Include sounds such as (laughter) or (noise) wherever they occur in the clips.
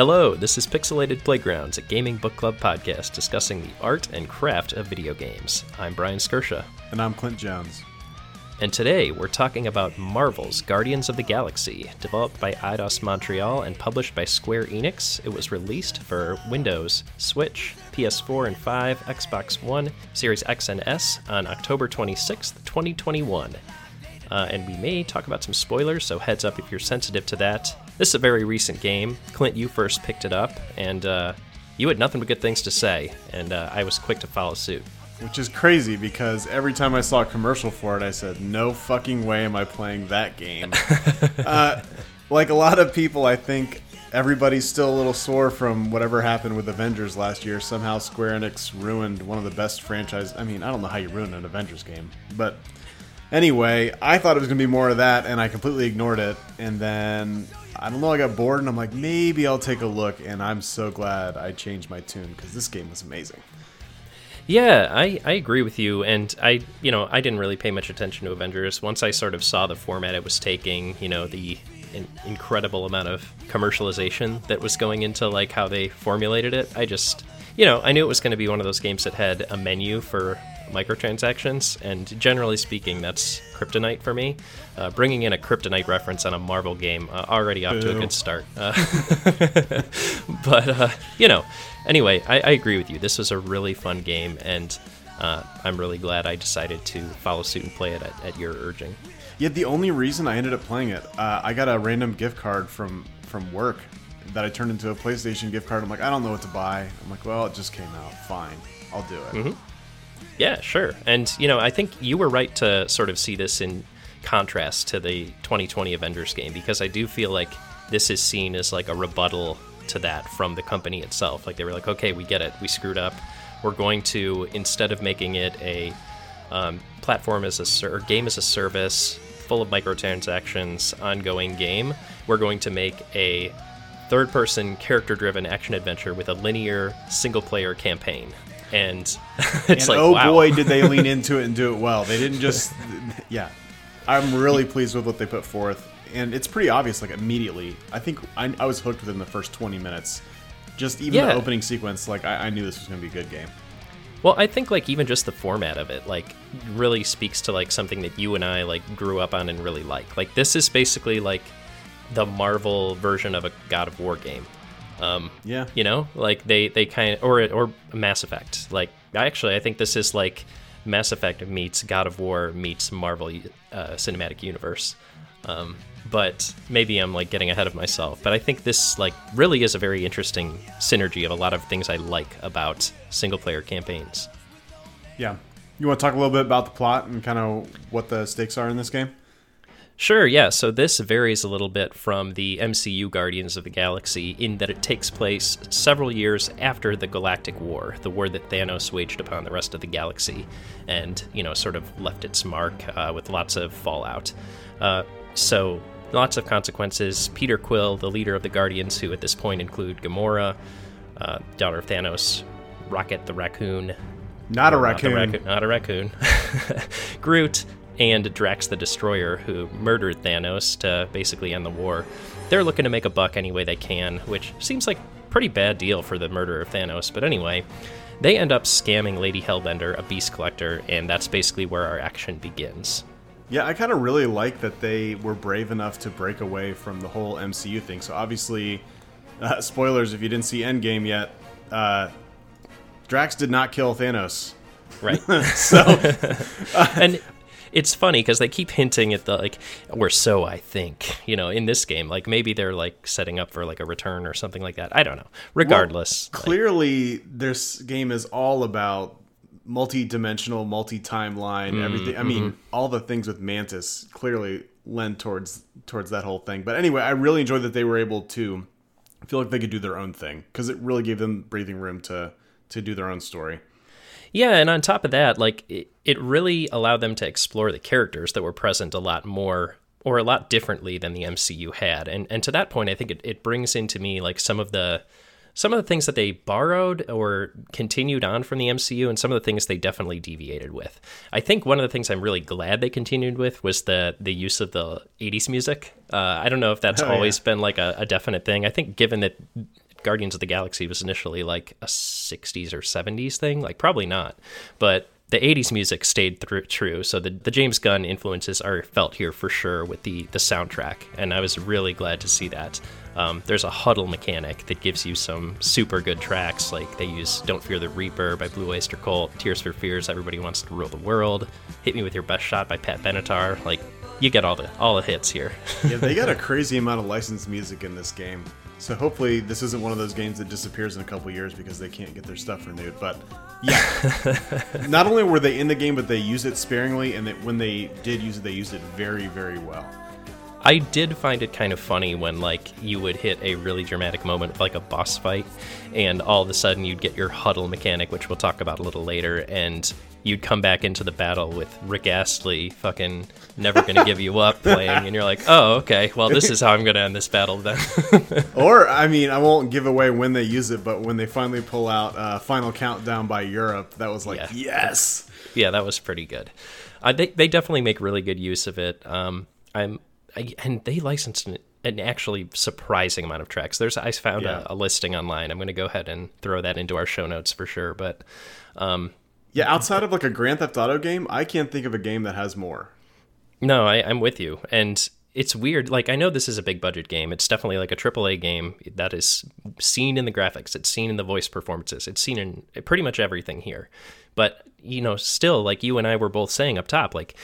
Hello, this is Pixelated Playgrounds, a gaming book club podcast discussing the art and craft of video games. I'm Brian Skirsha. And I'm Clint Jones. And today we're talking about Marvel's Guardians of the Galaxy. Developed by Eidos Montreal and published by Square Enix, it was released for Windows, Switch, PS4 and 5, Xbox One, Series X and S on October 26th, 2021. Uh, and we may talk about some spoilers, so heads up if you're sensitive to that. This is a very recent game. Clint, you first picked it up, and uh, you had nothing but good things to say, and uh, I was quick to follow suit. Which is crazy because every time I saw a commercial for it, I said, no fucking way am I playing that game. (laughs) uh, like a lot of people, I think everybody's still a little sore from whatever happened with Avengers last year. Somehow Square Enix ruined one of the best franchises. I mean, I don't know how you ruin an Avengers game, but anyway, I thought it was going to be more of that, and I completely ignored it. And then I don't know, I got bored, and I'm like, maybe I'll take a look. And I'm so glad I changed my tune because this game was amazing. Yeah, I, I agree with you, and I you know I didn't really pay much attention to Avengers. Once I sort of saw the format it was taking, you know the in- incredible amount of commercialization that was going into like how they formulated it, I just you know I knew it was going to be one of those games that had a menu for microtransactions, and generally speaking, that's kryptonite for me. Uh, bringing in a kryptonite reference on a Marvel game uh, already off Boo. to a good start. Uh, (laughs) but uh, you know, anyway, I, I, agree with you. This was a really fun game, and uh, I'm really glad I decided to follow suit and play it at, at your urging. Yeah, the only reason I ended up playing it, uh, I got a random gift card from from work that I turned into a PlayStation gift card. I'm like, I don't know what to buy. I'm like, well, it just came out. Fine, I'll do it. Mm-hmm. Yeah, sure. And you know, I think you were right to sort of see this in contrast to the 2020 Avengers game because I do feel like this is seen as like a rebuttal to that from the company itself. Like they were like, okay, we get it, we screwed up. We're going to instead of making it a um, platform as a ser- game as a service, full of microtransactions, ongoing game, we're going to make a third-person character-driven action adventure with a linear single-player campaign. And (laughs) it's and like, oh wow. boy, did they lean (laughs) into it and do it well. They didn't just, yeah. I'm really pleased with what they put forth and it's pretty obvious like immediately i think i, I was hooked within the first 20 minutes just even yeah. the opening sequence like I, I knew this was going to be a good game well i think like even just the format of it like really speaks to like something that you and i like grew up on and really like like this is basically like the marvel version of a god of war game um yeah you know like they they kind of or or mass effect like actually i think this is like mass effect meets god of war meets marvel uh, cinematic universe um, but maybe I'm like getting ahead of myself. But I think this like really is a very interesting synergy of a lot of things I like about single player campaigns. Yeah. You want to talk a little bit about the plot and kind of what the stakes are in this game? Sure, yeah. So this varies a little bit from the MCU Guardians of the Galaxy in that it takes place several years after the Galactic War, the war that Thanos waged upon the rest of the galaxy, and, you know, sort of left its mark uh, with lots of fallout. Uh, so lots of consequences. Peter Quill, the leader of the Guardians, who at this point include Gamora, uh, daughter of Thanos, Rocket the raccoon, not a raccoon, not, raccoon, not a raccoon, (laughs) Groot, and Drax the Destroyer, who murdered Thanos to basically end the war. They're looking to make a buck any way they can, which seems like a pretty bad deal for the murder of Thanos. But anyway, they end up scamming Lady Hellbender, a beast collector, and that's basically where our action begins. Yeah, I kind of really like that they were brave enough to break away from the whole MCU thing. So obviously, (laughs) uh, spoilers if you didn't see Endgame yet, uh, Drax did not kill Thanos. Right. (laughs) so, (laughs) uh, and it's funny because they keep hinting at the like, we're so I think you know in this game like maybe they're like setting up for like a return or something like that. I don't know. Regardless, well, clearly like, this game is all about multi-dimensional, multi-timeline, mm, everything. I mean, mm-hmm. all the things with Mantis clearly lend towards towards that whole thing. But anyway, I really enjoyed that they were able to feel like they could do their own thing because it really gave them breathing room to to do their own story. Yeah, and on top of that, like it, it really allowed them to explore the characters that were present a lot more or a lot differently than the MCU had. And and to that point, I think it, it brings into me like some of the some of the things that they borrowed or continued on from the MCU, and some of the things they definitely deviated with. I think one of the things I'm really glad they continued with was the the use of the '80s music. Uh, I don't know if that's oh, always yeah. been like a, a, definite thing. I think given that Guardians of the Galaxy was initially like a 60s or 70s thing. Like, probably not. But the 80s music stayed through, true. So the, the James Gunn influences are felt here for sure with the, the soundtrack. And I was really glad to see that. Um, there's a huddle mechanic that gives you some super good tracks. Like they use Don't Fear the Reaper by Blue Oyster Cult, Tears for Fears, Everybody Wants to Rule the World, Hit Me With Your Best Shot by Pat Benatar. Like you get all the all the hits here. yeah, they got a (laughs) crazy amount of licensed music in this game. So hopefully this isn't one of those games that disappears in a couple years because they can't get their stuff renewed. But yeah, (laughs) not only were they in the game, but they use it sparingly, and that when they did use it, they used it very, very well. I did find it kind of funny when like you would hit a really dramatic moment like a boss fight and all of a sudden you'd get your huddle mechanic which we'll talk about a little later and you'd come back into the battle with Rick Astley fucking never gonna give you up playing and you're like oh okay well this is how I'm gonna end this battle then (laughs) or I mean I won't give away when they use it but when they finally pull out uh, Final Countdown by Europe that was like yeah. yes yeah that was pretty good uh, they, they definitely make really good use of it um, I'm and they licensed an, an, actually surprising amount of tracks. There's I found yeah. a, a, listing online. I'm going to go ahead and throw that into our show notes for sure. But um, yeah, outside of like a Grand Theft Auto game, I can't think of a game that has more. No, I, I'm with you, and it's weird. Like I know this is a big budget game. It's definitely like a AAA game that is seen in the graphics. It's seen in the voice performances. It's seen in pretty much everything here. But you know, still, like you and I were both saying up top, like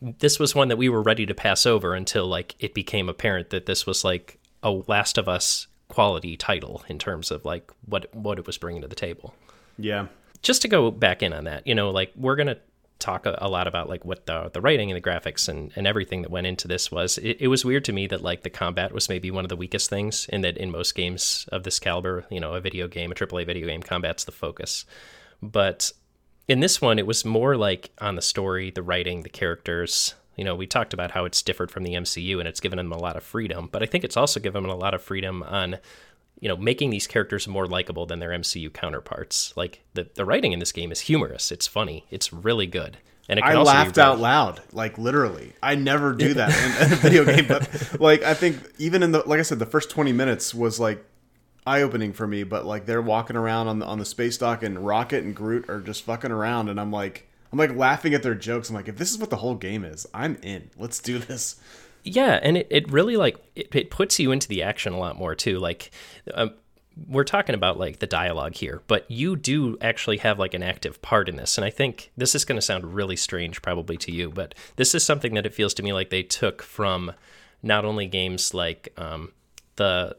this was one that we were ready to pass over until like it became apparent that this was like a Last of Us quality title in terms of like what what it was bringing to the table. Yeah. Just to go back in on that, you know, like we're gonna talk a, a lot about like what the the writing and the graphics and and everything that went into this was. It, it was weird to me that like the combat was maybe one of the weakest things, and that in most games of this caliber, you know, a video game, a AAA video game, combat's the focus. But in this one, it was more like on the story, the writing, the characters. You know, we talked about how it's differed from the MCU and it's given them a lot of freedom, but I think it's also given them a lot of freedom on, you know, making these characters more likable than their MCU counterparts. Like the the writing in this game is humorous, it's funny, it's really good. And I laughed out loud, like literally. I never do that in, in a (laughs) video game, but like I think even in the like I said, the first twenty minutes was like eye opening for me. But like they're walking around on the on the space dock, and Rocket and Groot are just fucking around, and I'm like, I'm like laughing at their jokes. I'm like, if this is what the whole game is, I'm in. Let's do this. Yeah, and it, it really like it, it puts you into the action a lot more too. Like, um, we're talking about like the dialogue here, but you do actually have like an active part in this. And I think this is going to sound really strange probably to you, but this is something that it feels to me like they took from not only games like um, the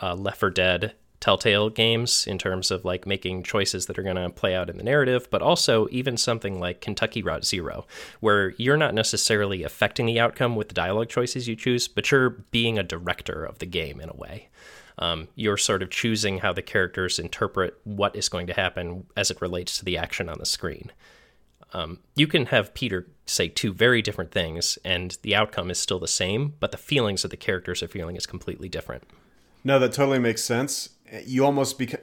uh, Left 4 Dead Telltale games in terms of like making choices that are going to play out in the narrative, but also even something like Kentucky Route Zero, where you're not necessarily affecting the outcome with the dialogue choices you choose, but you're being a director of the game in a way. Um, you're sort of choosing how the characters interpret what is going to happen as it relates to the action on the screen. Um, you can have Peter say two very different things, and the outcome is still the same, but the feelings that the characters are feeling is completely different. No, that totally makes sense. You almost become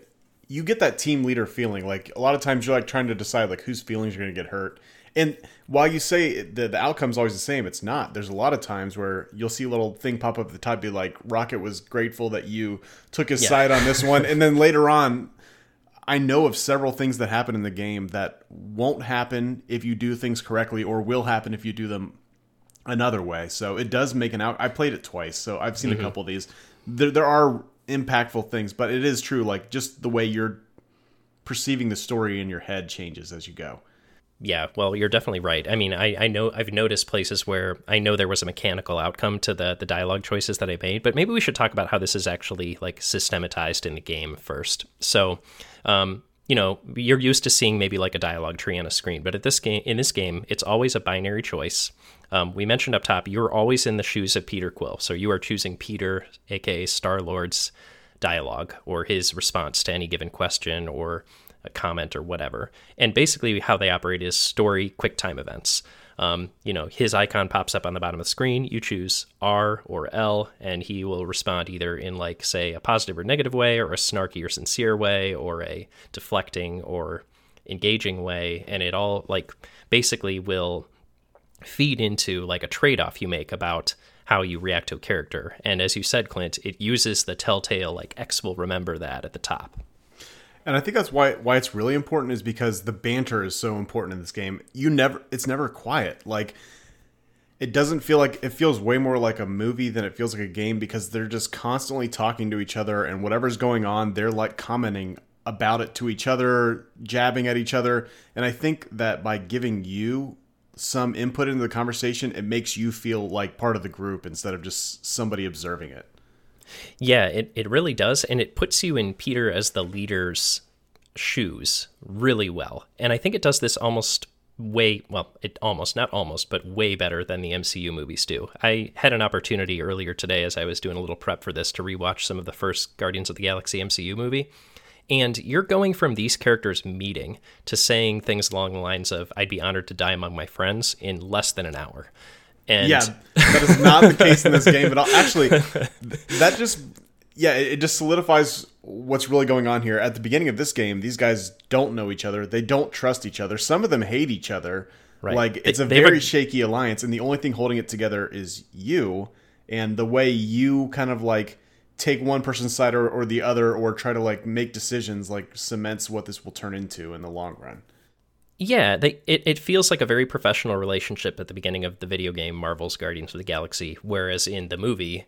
you get that team leader feeling. Like a lot of times you're like trying to decide like whose feelings are going to get hurt. And while you say the, the outcome's always the same, it's not. There's a lot of times where you'll see a little thing pop up at the top, be like, Rocket was grateful that you took his yeah. side on this one. (laughs) and then later on, I know of several things that happen in the game that won't happen if you do things correctly or will happen if you do them another way. So it does make an out. I played it twice, so I've seen mm-hmm. a couple of these there, there are impactful things, but it is true. Like just the way you're perceiving the story in your head changes as you go. Yeah, well, you're definitely right. I mean, I, I know I've noticed places where I know there was a mechanical outcome to the the dialogue choices that I made, but maybe we should talk about how this is actually like systematized in the game first. So, um, you know, you're used to seeing maybe like a dialogue tree on a screen, but at this game in this game, it's always a binary choice. Um, we mentioned up top, you're always in the shoes of Peter Quill. So you are choosing Peter, aka Star Lord's dialogue or his response to any given question or a comment or whatever. And basically, how they operate is story quick time events. Um, you know, his icon pops up on the bottom of the screen. You choose R or L, and he will respond either in, like, say, a positive or negative way, or a snarky or sincere way, or a deflecting or engaging way. And it all, like, basically will feed into like a trade off you make about how you react to a character. And as you said, Clint, it uses the telltale like X will remember that at the top. And I think that's why why it's really important is because the banter is so important in this game. You never it's never quiet. Like it doesn't feel like it feels way more like a movie than it feels like a game because they're just constantly talking to each other and whatever's going on, they're like commenting about it to each other, jabbing at each other. And I think that by giving you some input into the conversation, it makes you feel like part of the group instead of just somebody observing it. Yeah, it, it really does. And it puts you in Peter as the leader's shoes really well. And I think it does this almost way well it almost not almost but way better than the MCU movies do. I had an opportunity earlier today as I was doing a little prep for this to rewatch some of the first Guardians of the Galaxy MCU movie and you're going from these characters meeting to saying things along the lines of I'd be honored to die among my friends in less than an hour. And yeah, that is not the case in this game at all. Actually, that just yeah, it just solidifies what's really going on here. At the beginning of this game, these guys don't know each other. They don't trust each other. Some of them hate each other. Right. Like it's a very a... shaky alliance, and the only thing holding it together is you and the way you kind of like take one person's side or, or the other, or try to like make decisions, like cements what this will turn into in the long run. Yeah, they, it, it feels like a very professional relationship at the beginning of the video game Marvel's Guardians of the Galaxy, whereas in the movie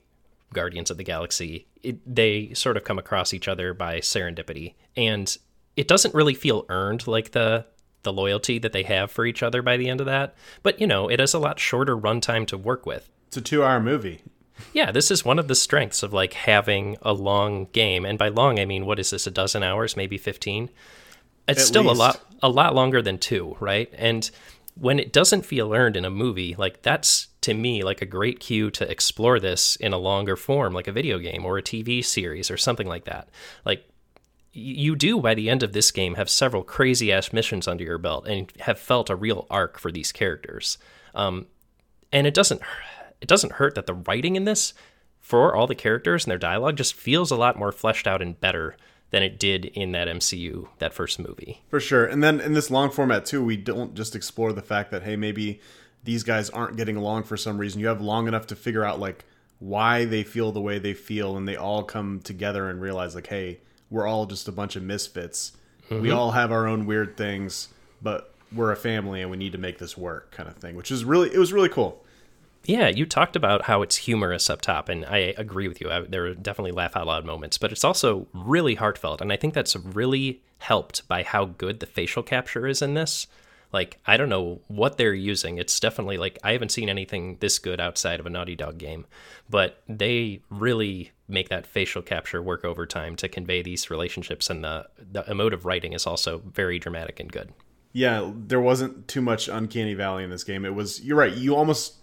Guardians of the Galaxy, it, they sort of come across each other by serendipity, and it doesn't really feel earned like the the loyalty that they have for each other by the end of that. But you know, it has a lot shorter runtime to work with. It's a two-hour movie. Yeah, this is one of the strengths of like having a long game, and by long I mean what is this? A dozen hours, maybe fifteen. It's At still least. a lot, a lot longer than two, right? And when it doesn't feel earned in a movie, like that's to me like a great cue to explore this in a longer form, like a video game or a TV series or something like that. Like you do by the end of this game have several crazy ass missions under your belt and have felt a real arc for these characters. Um, and it doesn't it doesn't hurt that the writing in this for all the characters and their dialogue just feels a lot more fleshed out and better than it did in that MCU, that first movie. For sure. And then in this long format too, we don't just explore the fact that hey, maybe these guys aren't getting along for some reason. You have long enough to figure out like why they feel the way they feel and they all come together and realize like hey, we're all just a bunch of misfits. Mm-hmm. We all have our own weird things, but we're a family and we need to make this work kind of thing, which is really it was really cool. Yeah, you talked about how it's humorous up top, and I agree with you. I, there are definitely laugh out loud moments, but it's also really heartfelt, and I think that's really helped by how good the facial capture is in this. Like, I don't know what they're using. It's definitely like I haven't seen anything this good outside of a Naughty Dog game, but they really make that facial capture work over time to convey these relationships, and the the emotive writing is also very dramatic and good. Yeah, there wasn't too much uncanny valley in this game. It was you're right. You almost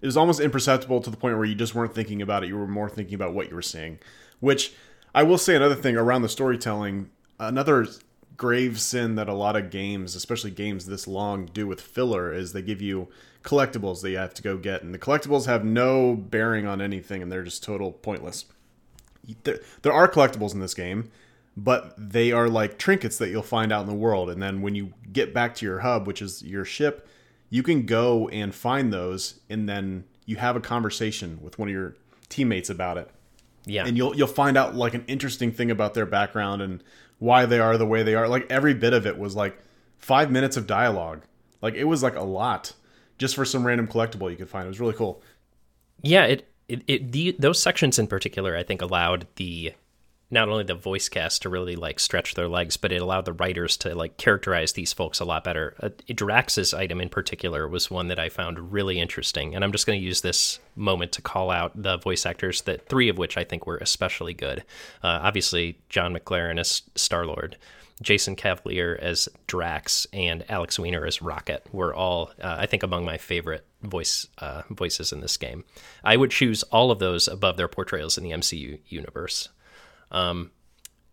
it was almost imperceptible to the point where you just weren't thinking about it. You were more thinking about what you were seeing. Which I will say another thing around the storytelling, another grave sin that a lot of games, especially games this long, do with filler is they give you collectibles that you have to go get, and the collectibles have no bearing on anything, and they're just total pointless. There, there are collectibles in this game, but they are like trinkets that you'll find out in the world, and then when you get back to your hub, which is your ship, you can go and find those and then you have a conversation with one of your teammates about it. Yeah. And you'll you'll find out like an interesting thing about their background and why they are the way they are. Like every bit of it was like 5 minutes of dialogue. Like it was like a lot just for some random collectible you could find. It was really cool. Yeah, it it, it the, those sections in particular I think allowed the not only the voice cast to really like stretch their legs, but it allowed the writers to like characterize these folks a lot better. Uh, Drax's item in particular was one that I found really interesting, and I'm just going to use this moment to call out the voice actors that three of which I think were especially good. Uh, obviously, Jon McLaren as Star Lord. Jason Cavalier as Drax and Alex Weiner as Rocket were all, uh, I think, among my favorite voice uh, voices in this game. I would choose all of those above their portrayals in the MCU universe. Um,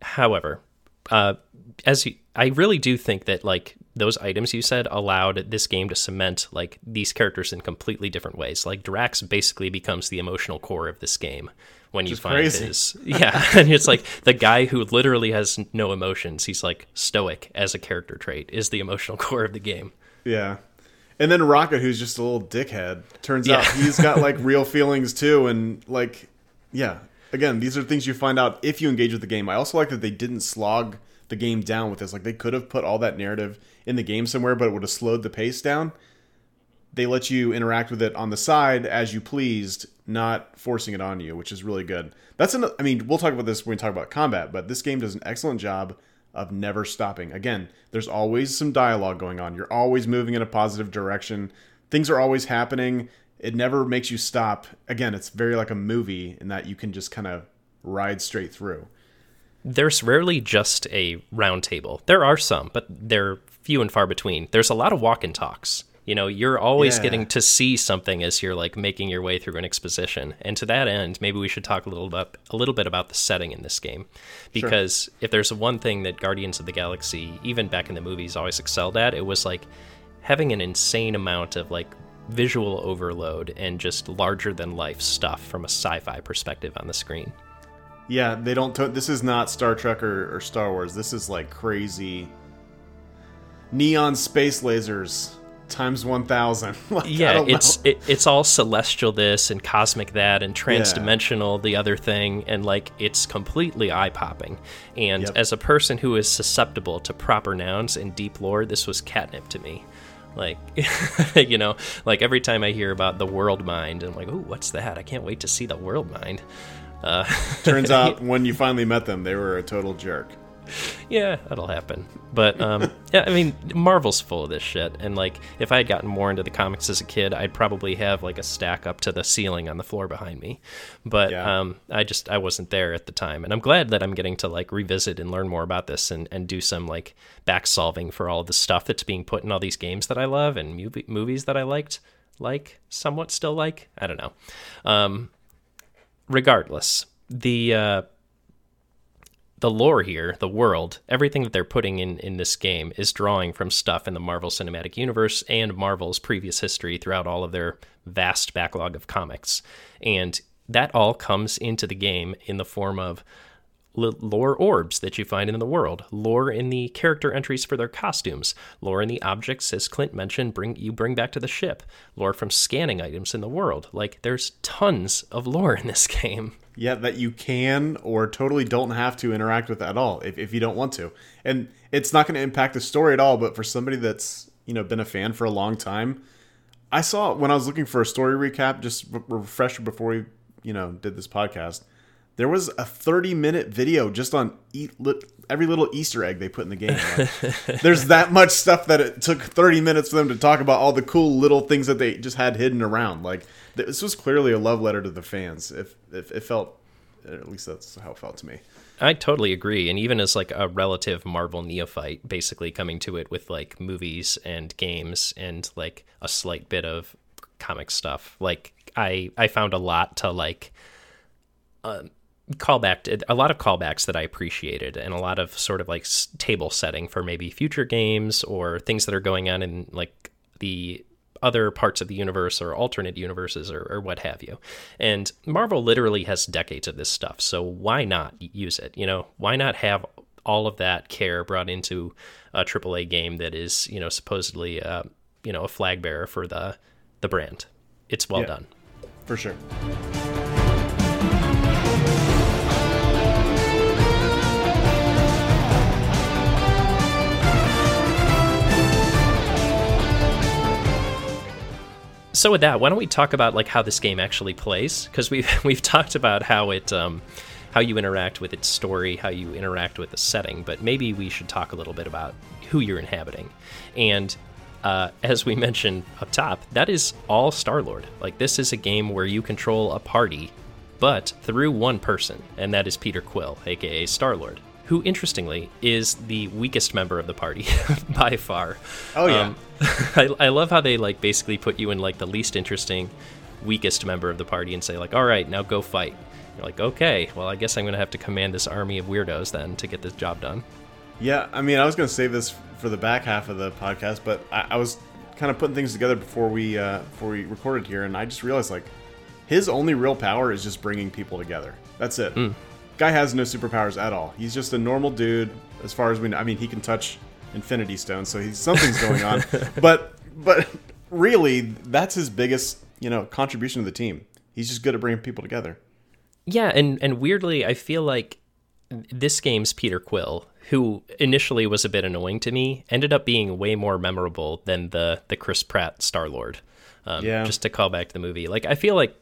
however, uh, as you, I really do think that like those items you said allowed this game to cement like these characters in completely different ways. Like Drax basically becomes the emotional core of this game when you find crazy. his yeah, (laughs) and it's like the guy who literally has no emotions. He's like stoic as a character trait is the emotional (laughs) core of the game. Yeah. And then Rocket, who's just a little dickhead, turns Yeah. out he's got like (laughs) real feelings too, and like, yeah. Again, these are things you find out if you engage with the game. I also like that they didn't slog the game down with this. Like they could have put all that narrative in the game somewhere, but it would have slowed the pace down. They let you interact with it on the side as you pleased, not forcing it on you, which is really good. That's an. I mean, we'll talk about this when we talk about combat, but this game does an excellent job of never stopping. Again, there's always some dialogue going on. You're always moving in a positive direction. Things are always happening. It never makes you stop. Again, it's very like a movie in that you can just kind of ride straight through. There's rarely just a round table. There are some, but they're few and far between. There's a lot of walk and talks. You know, you're always Yeah. getting to see something as you're like making your way through an exposition. And to that end, maybe we should talk a little bit a little bit about the setting in this game. Because if there's one thing that Guardians of the Galaxy, even back in the movies, always excelled at, it was like having an insane amount of like visual overload and just larger than life stuff from a sci-fi perspective on the screen. Yeah, they don't. To- this is not Star Trek or, or Star Wars. This is like crazy neon space lasers times one thousand. (laughs) like, yeah it's it, it's all celestial this and cosmic that and transdimensional the other thing and like it's completely eye-popping and Yep. as a person who is susceptible to proper nouns and deep lore this was catnip to me like (laughs) you know like every time i hear about the world mind i'm like oh what's that i can't wait to see the world mind uh, Turns (laughs) out when you finally met them, they were a total jerk. Yeah, that'll happen. But um, yeah, I mean, Marvel's full of this shit, and like, if I had gotten more into the comics as a kid, I'd probably have like a stack up to the ceiling on the floor behind me. But Yeah. um, I just I wasn't there at the time, and I'm glad that I'm getting to like revisit and learn more about this and and do some like back solving for all the stuff that's being put in all these games that I love and movie, movies that I liked, like somewhat still like. I don't know. Um, regardless, the uh, the lore here, the world, everything that they're putting in in this game is drawing from stuff in the Marvel Cinematic Universe and Marvel's previous history throughout all of their vast backlog of comics. And that all comes into the game in the form of lore orbs that you find in the world, lore in the character entries for their costumes, lore in the objects, as Clint mentioned, bring you bring back to the ship, lore from scanning items in the world. Like there's tons of lore in this (laughs) game. Yeah, that you can or totally don't have to interact with at all if, if you don't want to. And it's not going to impact the story at all, but for somebody that's, you know, been a fan for a long time, I saw when I was looking for a story recap, just re- refresher before we, you know, did this podcast, there was a 30 minute video just on eat, li- every little Easter egg they put in the game. Like, (laughs) there's that much stuff that it took 30 minutes for them to talk about all the cool little things that they just had hidden around. Like this was clearly a love letter to the fans. If, if it felt, at least that's how it felt to me. I totally agree. And even as like a relative Marvel neophyte, basically coming to it with like movies and games and like a slight bit of comic stuff, like I I found a lot to like um, callback to, a lot of callbacks that I appreciated and a lot of sort of like table setting for maybe future games or things that are going on in like the other parts of the universe or alternate universes or, or what have you. And Marvel literally has decades of this stuff. So why not use it? You know, why not have all of that care brought into a AAA game that is, you know, supposedly, uh, you know, a flag bearer for the, the brand. It's well Yeah. done. For sure. So with that, why don't we talk about like how this game actually plays? Because we've (laughs) we've talked about how it um, how you interact with its story, how you interact with the setting, but maybe we should talk a little bit about who you're inhabiting. And uh, as we (laughs) mentioned up top, that is all Star Lord. Like this is a game where you control a party, but through one person, and that is Peter Quill, aka Star Lord, who interestingly is the weakest member of the party (laughs) by far. Oh, yeah. Um, (laughs) I, I love how they like basically put you in like the least interesting, weakest member of the party and say like, all right, now go fight. You're like, okay, well, I guess I'm gonna have to command this army of weirdos then to get this job done. Yeah, I mean, I was going to save this for the back half of the podcast, but I, I was kind of putting things together before we uh, before we recorded here, and I just realized like his only real power is just bringing people together. That's it. Guy has no superpowers at all. He's just a normal dude, as far as we know. I mean, he can touch Infinity Stones, so he's something's going on. (laughs) but but really, that's his biggest, you know, contribution to the team. He's just good at bringing people together. Yeah, and and weirdly, I feel like this game's Peter Quill, who initially was a bit annoying to me, ended up being way more memorable than the the Chris Pratt Star Lord. Um, Yeah. Just to call back to the movie, like I feel like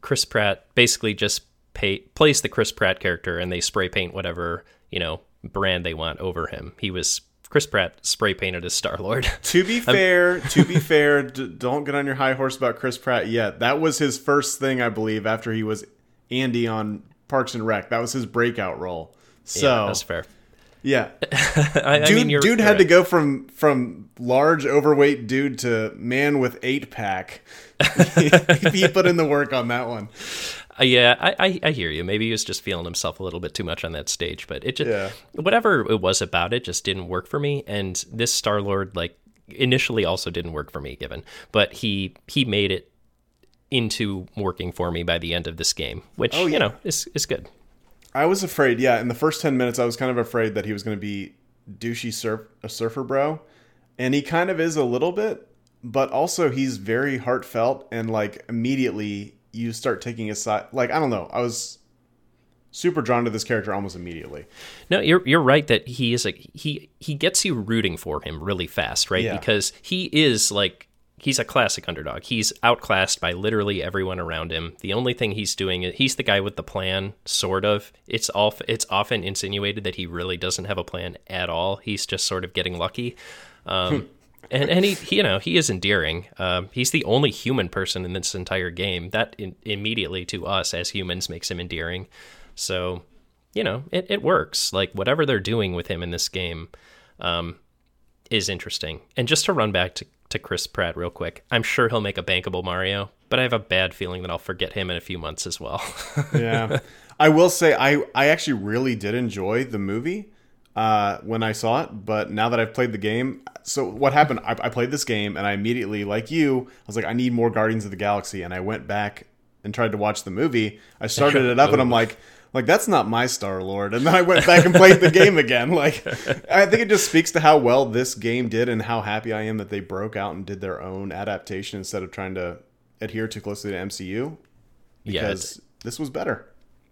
Chris Pratt basically just pay, plays the Chris Pratt character, and they spray paint whatever you know brand they want over him. He was Chris Pratt spray painted as Star Lord. (laughs) (laughs) To be um, fair, (laughs) to be fair, d- don't get on your high horse about Chris Pratt yet. That was his first thing, I believe, after he was Andy on Parks and Rec. That was his breakout role. So yeah, that's fair. yeah, I, I dude, mean, you're dude had to go from from large overweight dude to man with eight pack. he put in the work on that one. Uh, yeah, I, I, I hear you. Maybe he was just feeling himself a little bit too much on that stage, but it just Yeah. whatever it was about it just didn't work for me. And this Star Lord, like initially, also didn't work for me, given, but he he made it into working for me by the end of this game, which Oh, yeah. you know is is good. I was afraid. Yeah, in the first ten minutes, I was kind of afraid that he was going to be douchey surf a surfer bro, and he kind of is a little bit, but also he's very heartfelt and like immediately you start taking a side. Like I don't know, I was super drawn to this character almost immediately. No, you're you're right that he is like he he gets you rooting for him really fast, right? Yeah. Because he is like he's a classic underdog. He's outclassed by literally everyone around him. The only thing he's doing is he's the guy with the plan, sort of. It's all it's often insinuated that he really doesn't have a plan at all. He's just sort of getting lucky. Um, and and he, you know he is endearing. Um, he's the only human person in this entire game. That in, immediately to us as humans makes him endearing. So you know, it, it works. Like whatever they're doing with him in this game um, is interesting. And just to run back to, to Chris Pratt real quick, I'm sure he'll make a bankable Mario, but I have a bad feeling that I'll forget him in a few months as well. (laughs) Yeah, I will say I I actually really did enjoy the movie uh, when I saw it, but now that I've played the game, so what happened? I, I played this game and I immediately, like you, I was like, I need more Guardians of the Galaxy, and I went back and tried to watch the movie. I started it up and I'm (laughs) like. Like that's not my Star Lord, and then I went back and played the game again. (laughs) Like, I think it just speaks to how well this game did, and how happy I am that they broke out and did their own adaptation instead of trying to adhere too closely to MCU. yeah, Because this was better.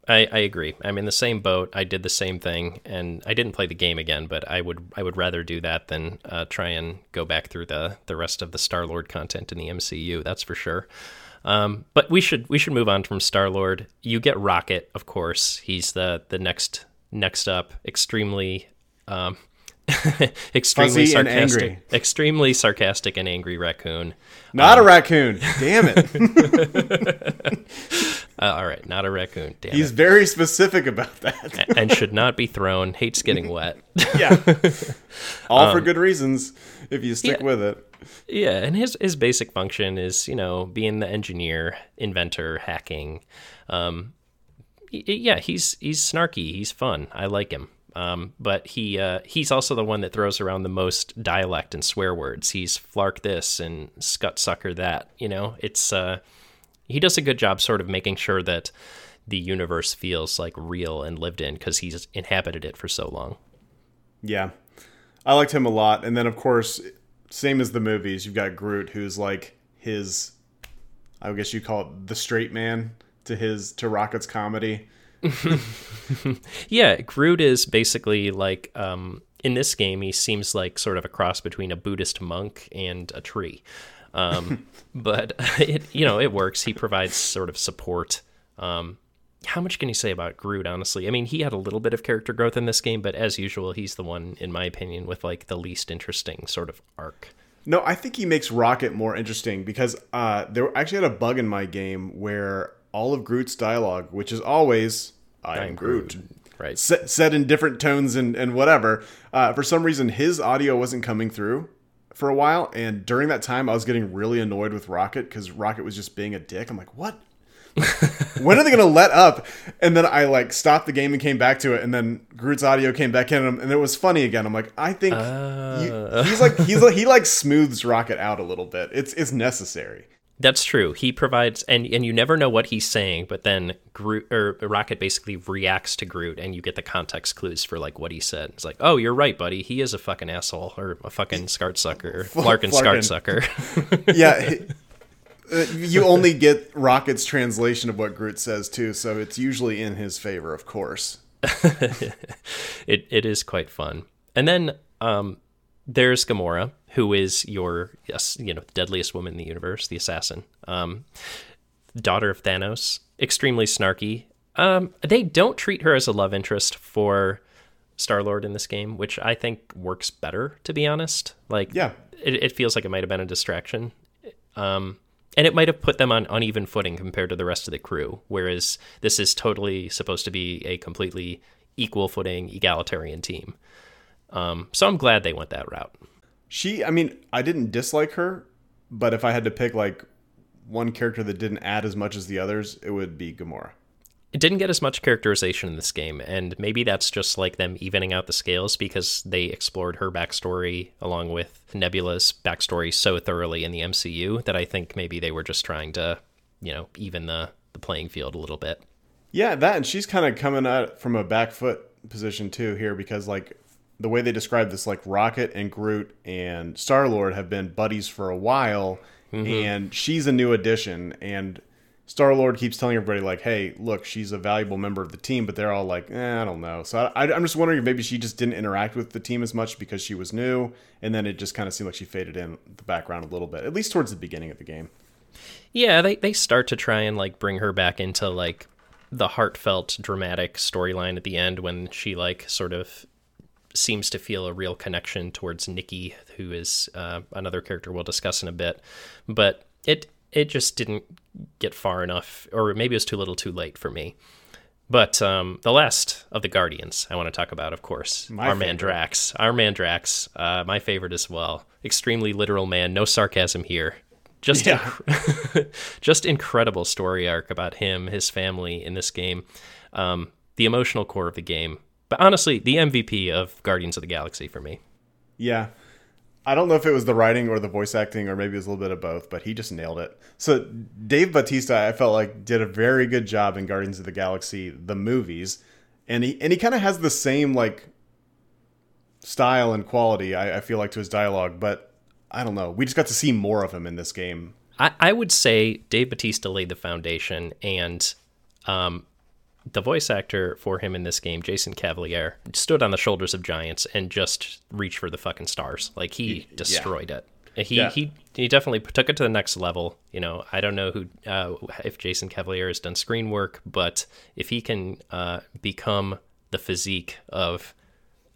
I, I agree. I'm in the same boat. I did the same thing, and I didn't play the game again. But I would I would rather do that than uh, try and go back through the the rest of the Star Lord content in the MCU. That's for sure. Um, but we should we should move on from Star Lord. You get Rocket, of course. He's the the next next up. Extremely. Um, (laughs) extremely Fuzzy and sarcastic, angry. extremely sarcastic and angry raccoon. Not a raccoon. Damn it. (laughs) Uh, all right, not a raccoon. Damn He's it. very specific about that. and should not be thrown. Hates getting wet. (laughs) yeah. All for good reasons if you stick Um, yeah. with it. Yeah, and his his basic function is you know being the engineer, inventor, hacking. Um, yeah, he's he's snarky. He's fun. I like him. Um, but he uh, he's also the one that throws around the most dialect and swear words. He's flark this and scut sucker that. You know, it's uh, he does a good job sort of making sure that the universe feels like real and lived in because he's inhabited it for so long. Yeah. I liked him a lot. And then, of course, same as the movies, you've got Groot, who's like his, I guess you call it the straight man to his, to Rocket's comedy. (laughs) Yeah, Groot is basically like um, in this game. He seems like sort of a cross between a Buddhist monk and a tree, um, (laughs) but (laughs) it you know it works. He provides sort of support. Um, how much can you say about Groot? Honestly, I mean, he had a little bit of character growth in this game, but as usual, he's the one, in my opinion, with like the least interesting sort of arc. No, I think he makes Rocket more interesting because uh, there actually had a bug in my game where all of Groot's dialogue, which is always "I am Groot," right? set, said in different tones and, and whatever. Uh, for some reason, his audio wasn't coming through for a while, and during that time, I was getting really annoyed with Rocket because Rocket was just being a dick. I'm like, what? (laughs) when are they gonna let up? And then I like stopped the game and came back to it, and then Groot's audio came back in, and it was funny again. I'm like, I think you- he's like he's like he like smooths Rocket out a little bit. It's it's necessary. That's true. He provides, and and you never know what he's saying, but then Groot or Rocket basically reacts to Groot, and you get the context clues for like what he said. It's like, oh, you're right, buddy. He is a fucking asshole or a fucking (laughs) scart sucker, Flarkin scart sucker. (laughs) yeah, (laughs) uh, you only get Rocket's translation of what Groot says too, so it's usually in his favor, of course. it it is quite fun, and then um, there's Gamora who is your you know deadliest woman in the universe, the assassin, um, daughter of Thanos, extremely snarky. Um, they don't treat her as a love interest for Star Lord in this game, which I think works better, to be honest. Like, yeah, it, it feels like it might have been a distraction. Um, and it might have put them on uneven footing compared to the rest of the crew. Whereas this is totally supposed to be a completely equal footing, egalitarian team. Um, so I'm glad they went that route. She, I mean, I didn't dislike her, but if I had to pick like one character that didn't add as much as the others, it would be Gamora. It didn't get as much characterization in this game, and maybe that's just like them evening out the scales because they explored her backstory along with Nebula's backstory so thoroughly in the MCU that I think maybe they were just trying to, you know, even the, the playing field a little bit. Yeah, that, and she's kind of coming at from a back foot position too here because like the way they describe this, like Rocket and Groot and Star Lord have been buddies for a while, mm-hmm. and she's a new addition. And Star Lord keeps telling everybody, like, "Hey, look, she's a valuable member of the team," but they're all like, eh, "I don't know." So I, am just wondering if maybe she just didn't interact with the team as much because she was new, and then it just kind of seemed like she faded in the background a little bit, at least towards the beginning of the game. Yeah, they they start to try and like bring her back into like the heartfelt dramatic storyline at the end when she like sort of seems to feel a real connection towards Nikki, who is uh, another character we'll discuss in a bit. But it it just didn't get far enough, or maybe it was too little, too late for me. But um, the last of the Guardians I want to talk about, of course, my our favorite. man Drax. Our man Drax, uh, my favorite as well. Extremely literal man, no sarcasm here. Just, yeah. inc- (laughs) just incredible story arc about him, his family in this game. Um, the emotional core of the game but honestly, the MVP of Guardians of the Galaxy for me. Yeah. I don't know if it was the writing or the voice acting or maybe it was a little bit of both, but he just nailed it. So Dave Bautista, I felt like did a very good job in Guardians of the Galaxy the movies, and he and he kind of has the same like style and quality. I, I, feel like to his dialogue, but I don't know. We just got to see more of him in this game. I, I would say Dave Bautista laid the foundation, and um, the voice actor for him in this game, Jason Cavalier, stood on the shoulders of giants and just reached for the fucking stars. Like he destroyed yeah. it. He yeah. he he definitely took it to the next level. You know, I don't know who uh, if Jason Cavalier has done screen work, but if he can uh, become the physique of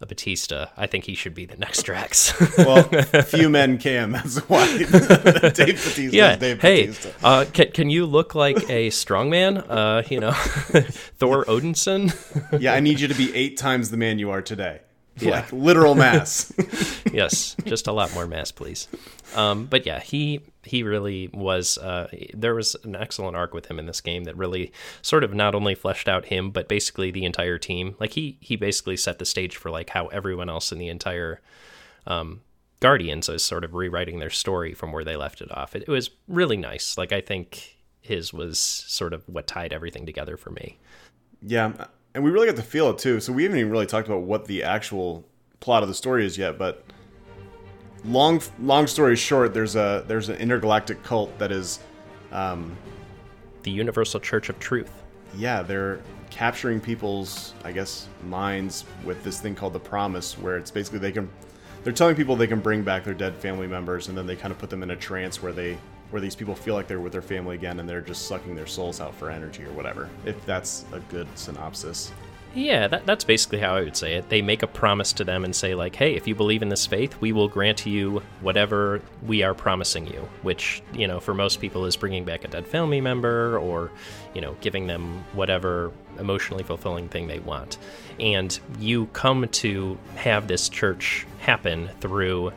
a Bautista, I think he should be the next Drax. (laughs) well, (laughs) few men can. That's why (laughs) Dave Bautista yeah. Dave hey, uh, can, can you look like a strongman? Uh, you know, Thor Odinson? yeah, I need you to be eight times the man you are today. (laughs) Yeah. Like literal mass. (laughs) (laughs) yes, just a lot more mass, please. Um, but yeah, he he really was. Uh, there was an excellent arc with him in this game that really sort of not only fleshed out him, but basically the entire team. Like he he basically set the stage for like how everyone else in the entire um, Guardians is sort of rewriting their story from where they left it off. It, it was really nice. Like I think his was sort of what tied everything together for me. Yeah, and we really got to feel it too. So we haven't even really talked about what the actual plot of the story is yet, but long long story short, there's a there's an intergalactic cult that is um, the Universal Church of Truth. Yeah, they're capturing people's I guess minds with this thing called the Promise, where it's basically they can they're telling people they can bring back their dead family members, and then they kind of put them in a trance where they where these people feel like they're with their family again, and they're just sucking their souls out for energy or whatever. If that's a good synopsis. Yeah, that, that's basically how I would say it. They make a promise to them and say, like, hey, if you believe in this faith, we will grant you whatever we are promising you, which, you know, for most people is bringing back a dead family member or, you know, giving them whatever emotionally fulfilling thing they want. And you come to have this church happen through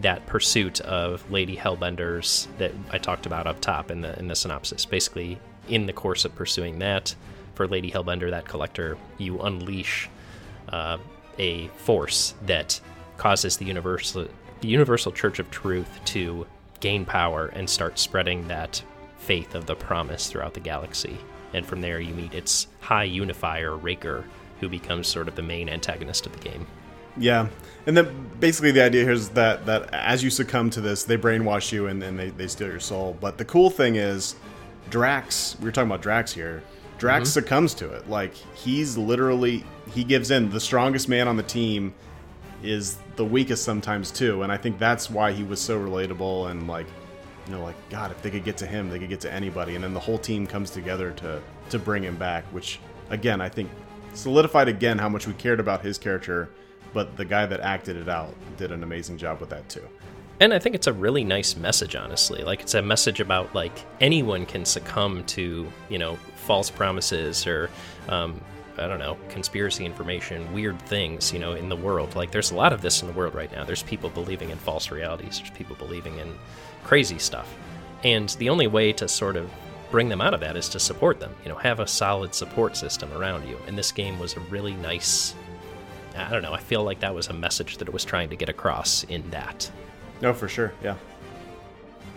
that pursuit of Lady Hellbenders that I talked about up top in the in the synopsis. Basically, in the course of pursuing that, for Lady Hellbender, that collector, you unleash uh, a force that causes the universal the Universal Church of Truth to gain power and start spreading that faith of the promise throughout the galaxy. And from there, you meet its high unifier, Raker, who becomes sort of the main antagonist of the game. Yeah, and then basically the idea here is that that as you succumb to this, they brainwash you and, then they, they steal your soul. But the cool thing is, Drax. We were talking about Drax here. Drax mm-hmm. succumbs to it. Like he's literally he gives in. The strongest man on the team is the weakest sometimes too, and I think that's why he was so relatable and like you know like God, if they could get to him, they could get to anybody, and then the whole team comes together to to bring him back. Which again, I think solidified again how much we cared about his character but the guy that acted it out did an amazing job with that too. And I think it's a really nice message, honestly. Like it's a message about like anyone can succumb to you know false promises or um, I don't know conspiracy information, weird things you know in the world. Like there's a lot of this in the world right now. There's people believing in false realities. There's people believing in crazy stuff, and the only way to sort of bring them out of that is to support them. You know, have a solid support system around you. And this game was a really nice I don't know. I feel like that was a message that it was trying to get across in that. No, for sure. Yeah.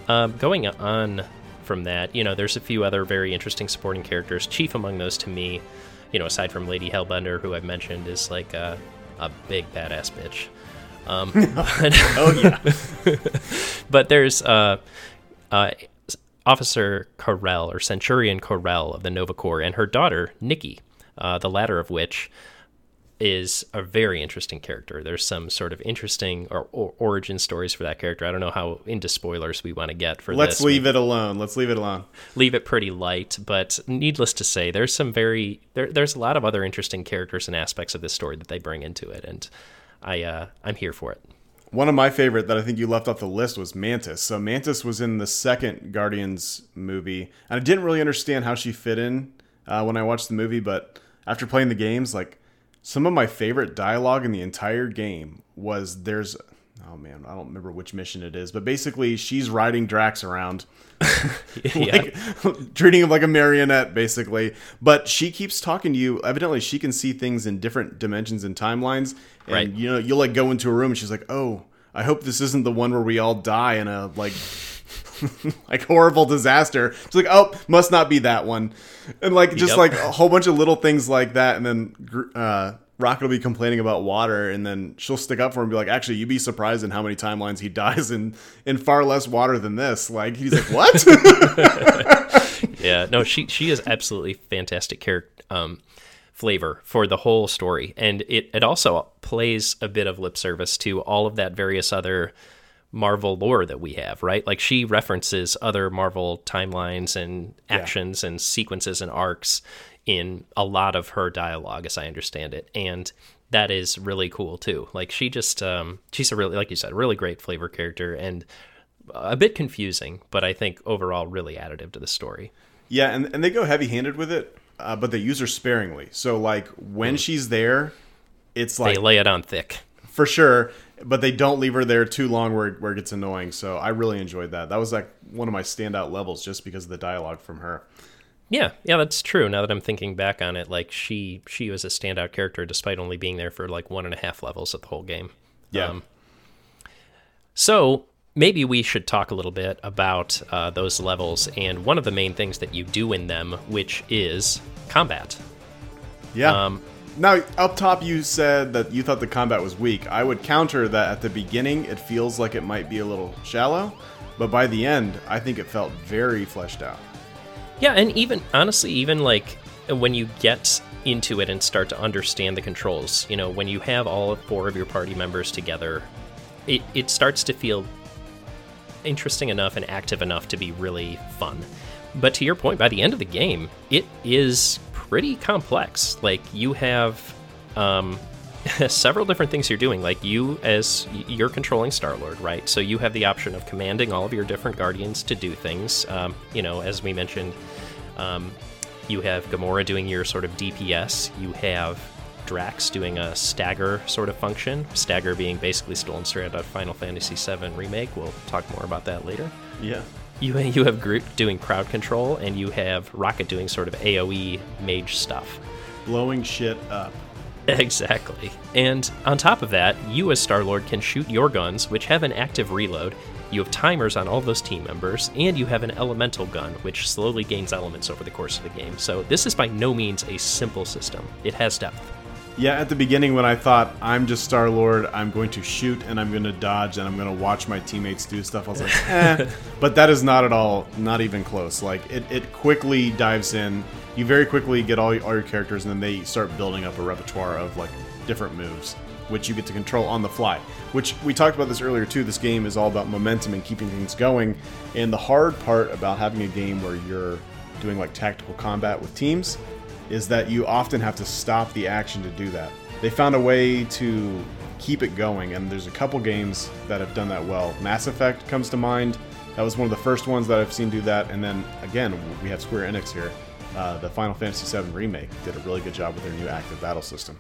Um, going on from that, you know, there's a few other very interesting supporting characters. Chief among those to me, you know, aside from Lady Hellbender, who I've mentioned, is like a, a big badass bitch. Um, but, (laughs) (laughs) oh yeah. (laughs) but there's uh, uh, Officer Ko-Rel or Centurion Ko-Rel of the Nova Corps and her daughter Nikki, uh, the latter of which is a very interesting character. There's some sort of interesting or, or, origin stories for that character. I don't know how into spoilers we want to get for Let's this. leave it alone. Let's leave it alone. Leave it pretty light, but needless to say, there's some very there, there's a lot of other interesting characters and aspects of this story that they bring into it, and I uh, I'm here for it. One of my favorite that I think you left off the list was Mantis. So Mantis was in the second Guardians movie, and I didn't really understand how she fit in uh, when I watched the movie, but after playing the games, like some of my favorite dialogue in the entire game was there's oh man, I don't remember which mission it is, but basically she's riding Drax around, (laughs) like treating him like a marionette, basically. But she keeps talking to you. Evidently, she can see things in different dimensions and timelines. And right. you know, you'll like go into a room, and she's like, "Oh, I hope this isn't the one where we all die in a like." (laughs) like horrible disaster. It's like, oh, must not be that one, and like just yep. like a whole bunch of little things like that, and then uh, Rocket will be complaining about water, and then she'll stick up for him and be like, "Actually, you'd be surprised in how many timelines he (laughs) dies in in far less water than this." Like he's like, "What?" (laughs) yeah, no, she she is absolutely fantastic character um, flavor for the whole story, and it it also plays a bit of lip service to all of that various other Marvel lore that we have, right? Like she references other Marvel timelines and actions yeah. and sequences and arcs in a lot of her dialogue, as I understand it. And that is really cool too. Like she just, um, she's a really, like you said, really great flavor character and a bit confusing, but I think overall really additive to the story. Yeah, and, and they go heavy handed with it, uh, but they use her sparingly. So, like, when mm. she's there, it's like. They lay it on thick. For sure but they don't leave her there too long where, where it gets annoying. So I really enjoyed that. That was like one of my standout levels just because of the dialogue from her. Yeah, yeah, that's true. Now that I'm thinking back on it, like she she was a standout character despite only being there for like one and a half levels of the whole game. Yeah. Um, so maybe we should talk a little bit about uh, those levels and one of the main things that you do in them, which is combat. Yeah. Um, now, up top, you said that you thought the combat was weak. I would counter that at the beginning, it feels like it might be a little shallow, but by the end, I think it felt very fleshed out. Yeah, and even honestly, even like when you get into it and start to understand the controls, you know, when you have all four of your party members together, it, it starts to feel interesting enough and active enough to be really fun. But to your point, by the end of the game, it is pretty complex. Like you have um, (laughs) several different things you're doing. Like you, as you're controlling Star Lord, right? So you have the option of commanding all of your different guardians to do things. Um, you know, as we mentioned, um, you have Gamora doing your sort of DPS. You have Drax doing a stagger sort of function. Stagger being basically stolen straight out of Final Fantasy VII Remake. We'll talk more about that later. Yeah you (laughs) you have Groot doing crowd control, and you have Rocket doing sort of AOE mage stuff. Blowing shit up. (laughs) Exactly. And on top of that, you as Star Lord can shoot your guns, which have an active reload. You have timers on all those team members, and you have an elemental gun, which slowly gains elements over the course of the game. So, this is by no means a simple system. It has depth. Yeah, at the beginning when I thought I'm just Star Lord, I'm going to shoot and I'm going to dodge and I'm going to watch my teammates do stuff. I was like, (laughs) eh. but that is not at all, not even close. Like it, it quickly dives in. You very quickly get all, all your characters and then they start building up a repertoire of like different moves, which you get to control on the fly. Which we talked about this earlier too. This game is all about momentum and keeping things going. And the hard part about having a game where you're doing like tactical combat with teams is that you often have to stop the action to do that. They found a way to keep it going, and there's a couple games that have done that well. Mass Effect comes to mind. That was one of the first ones that I've seen do that. And then again, we have Square Enix here. Uh, the Final Fantasy VII remake did a really good job with their new active battle system.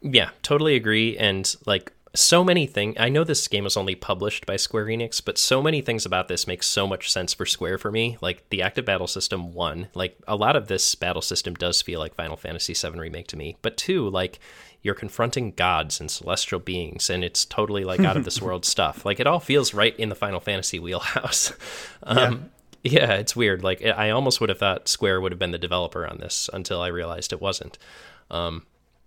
Yeah, totally agree. And like so many things. I know this game was only published by Square Enix, but so many things about this make so much sense for Square for me. Like the active battle system, one, like a lot of this battle system does feel like Final Fantasy VII Remake to me. But two, like you're confronting gods and celestial beings, and it's totally like out of this (laughs) world stuff. Like it all feels right in the Final Fantasy wheelhouse. (laughs) um, yeah. yeah, it's weird. Like I almost would have thought Square would have been the developer on this until I realized it wasn't. Um,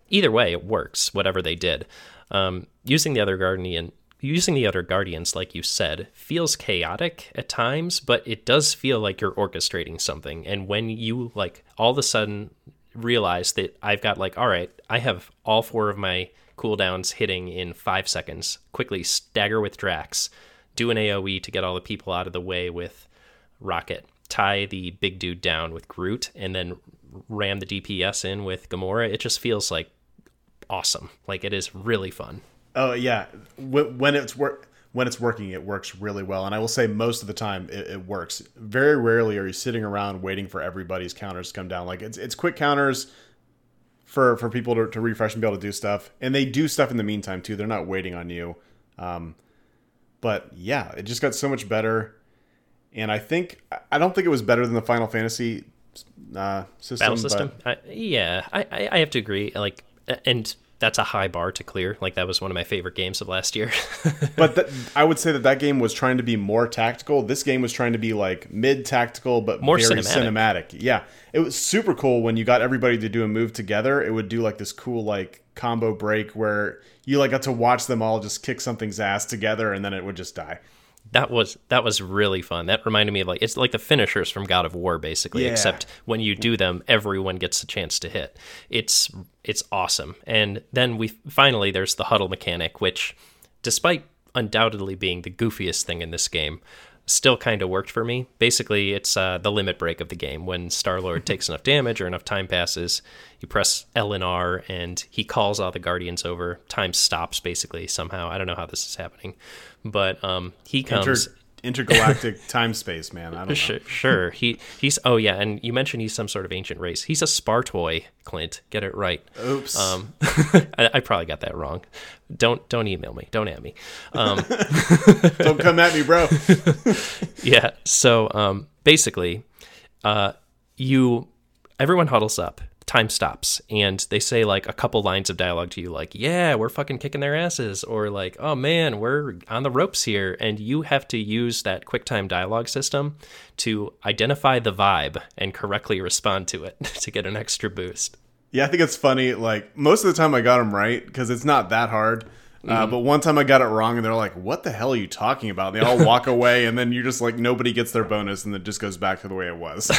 either way, it works. Whatever they did. Um, using the other guardian, using the other guardians, like you said, feels chaotic at times, but it does feel like you're orchestrating something. And when you like all of a sudden realize that I've got like, all right, I have all four of my cooldowns hitting in five seconds. Quickly stagger with Drax, do an AOE to get all the people out of the way with Rocket, tie the big dude down with Groot, and then ram the DPS in with Gamora. It just feels like awesome. Like it is really fun. Oh yeah, when it's work when it's working, it works really well. And I will say most of the time it, it, works. Very rarely are you sitting around waiting for everybody's counters to come down. Like it's it's quick counters for for people to, to refresh and be able to do stuff, and they do stuff in the meantime too. They're not waiting on you. Um, but yeah, it just got so much better. And I think I don't think it was better than the Final Fantasy uh, system. Battle system. I, yeah, I, I have to agree. Like and that's a high bar to clear. Like that was one of my favorite games of last year. (laughs) but th- I would say that that game was trying to be more tactical. This game was trying to be like mid tactical, but more very cinematic. cinematic. Yeah, it was super cool when you got everybody to do a move together. It would do like this cool like combo break where you like got to watch them all just kick something's ass together, and then it would just die that was that was really fun. That reminded me of like it's like the finishers from God of War basically, yeah. except when you do them, everyone gets a chance to hit. It's it's awesome. And then we finally there's the huddle mechanic, which despite undoubtedly being the goofiest thing in this game, still kind of worked for me. Basically, it's uh, the limit break of the game. When Star Lord takes enough damage or enough time passes, you press L and R, and he calls all the Guardians over. Time stops basically somehow. I don't know how this is happening, but um, he comes. Inter- intergalactic (laughs) time space man. I don't know. Sure, sure. He he's oh yeah, and you mentioned he's some sort of ancient race. He's a Spartoy, Clint. Get it right. Oops. Um, (laughs) I, I, probably got that wrong. Don't don't email me. Don't at me. Um, (laughs) don't come at me, bro. yeah. So um, basically, uh, you everyone huddles up time stops and they say like a couple lines of dialogue to you like yeah we're fucking kicking their asses or like oh man we're on the ropes here and you have to use that quicktime dialogue system to identify the vibe and correctly respond to it (laughs) to get an extra boost. Yeah i think it's funny like most of the time i got them right because it's not that hard uh, mm-hmm. but one time I got it wrong, and they're like, "What the hell are you talking about?" They all walk (laughs) away, and then you're just like, nobody gets their bonus, and it just goes back to the way it was. (laughs)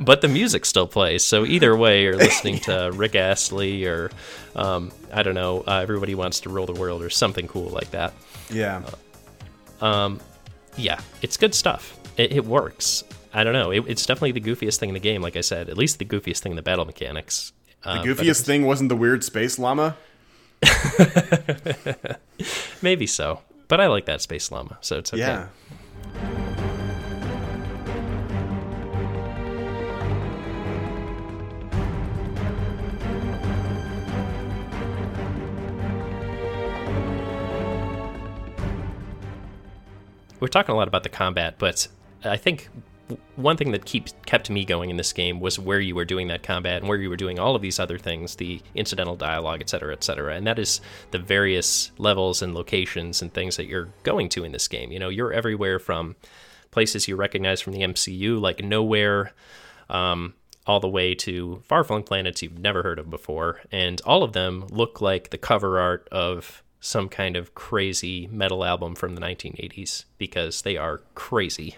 but the music still plays, so either way, you're listening to (laughs) Rick Astley or um, I don't know, uh, everybody wants to rule the world or something cool like that. Yeah. Uh, um, yeah, it's good stuff. It, it works. I don't know. It, it's definitely the goofiest thing in the game. Like I said, at least the goofiest thing in the battle mechanics. The uh, goofiest thing wasn't the weird space llama. (laughs) Maybe so. But I like that space llama, so it's okay. Yeah. We're talking a lot about the combat, but I think one thing that keeps kept me going in this game was where you were doing that combat and where you were doing all of these other things, the incidental dialogue, et cetera, et cetera. And that is the various levels and locations and things that you're going to in this game. You know, you're everywhere from places you recognize from the MCU, like nowhere. um, all the way to far-flung planets you've never heard of before, and all of them look like the cover art of some kind of crazy metal album from the 1980s because they are crazy.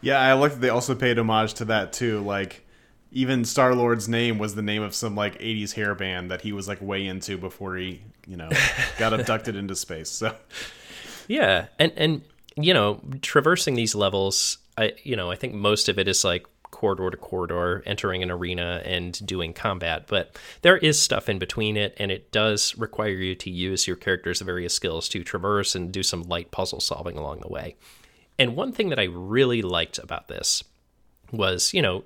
Yeah, I like that they also paid homage to that too. Like, even Star Lord's name was the name of some like '80s hair band that he was like way into before he, you know, got (laughs) abducted into space. So, yeah, and and you know, traversing these levels, I you know, I think most of it is like corridor to corridor, entering an arena and doing combat. But there is stuff in between it, and it does require you to use your character's various skills to traverse and do some light puzzle solving along the way. And one thing that I really liked about this was, you know,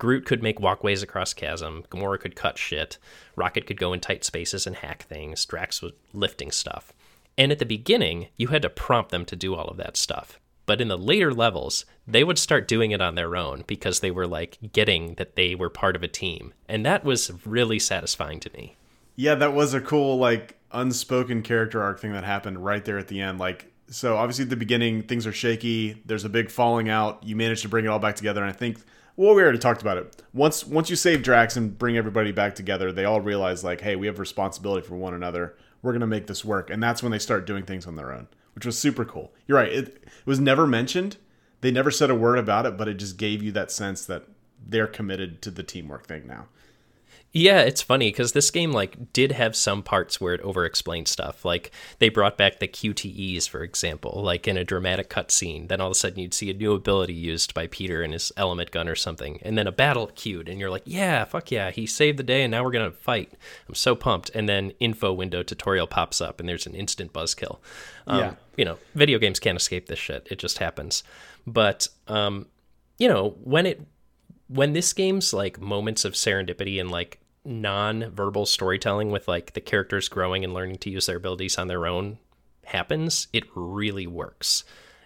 Groot could make walkways across chasm, Gamora could cut shit, Rocket could go in tight spaces and hack things, Drax was lifting stuff. And at the beginning, you had to prompt them to do all of that stuff. But in the later levels, they would start doing it on their own because they were like getting that they were part of a team. And that was really satisfying to me. Yeah, that was a cool, like, unspoken character arc thing that happened right there at the end. Like, so obviously at the beginning, things are shaky. There's a big falling out. You manage to bring it all back together. And I think, well, we already talked about it. Once once you save Drax and bring everybody back together, they all realize, like, hey, we have responsibility for one another. We're to make this work. And that's when they start doing things on their own which was super cool. You're right. It, it was never mentioned. They never said a word about it, but it just gave you that sense that they're committed to the teamwork thing now. Yeah, it's funny because this game like did have some parts where it over-explained stuff. Like they brought back the QTEs, for example, like in a dramatic cutscene. Then all of a sudden you'd see a new ability used by Peter and his element gun or something, and then a battle queued, and you're like, "Yeah, fuck yeah, he saved the day, and now we're gonna fight." I'm so pumped. And then info window tutorial pops up, and there's an instant buzzkill. Um, yeah, you know, video games can't escape this shit. It just happens. But um, you know, when it when this game's like moments of serendipity and like non-verbal storytelling with like the characters growing and learning to use their abilities on their own happens, it really works.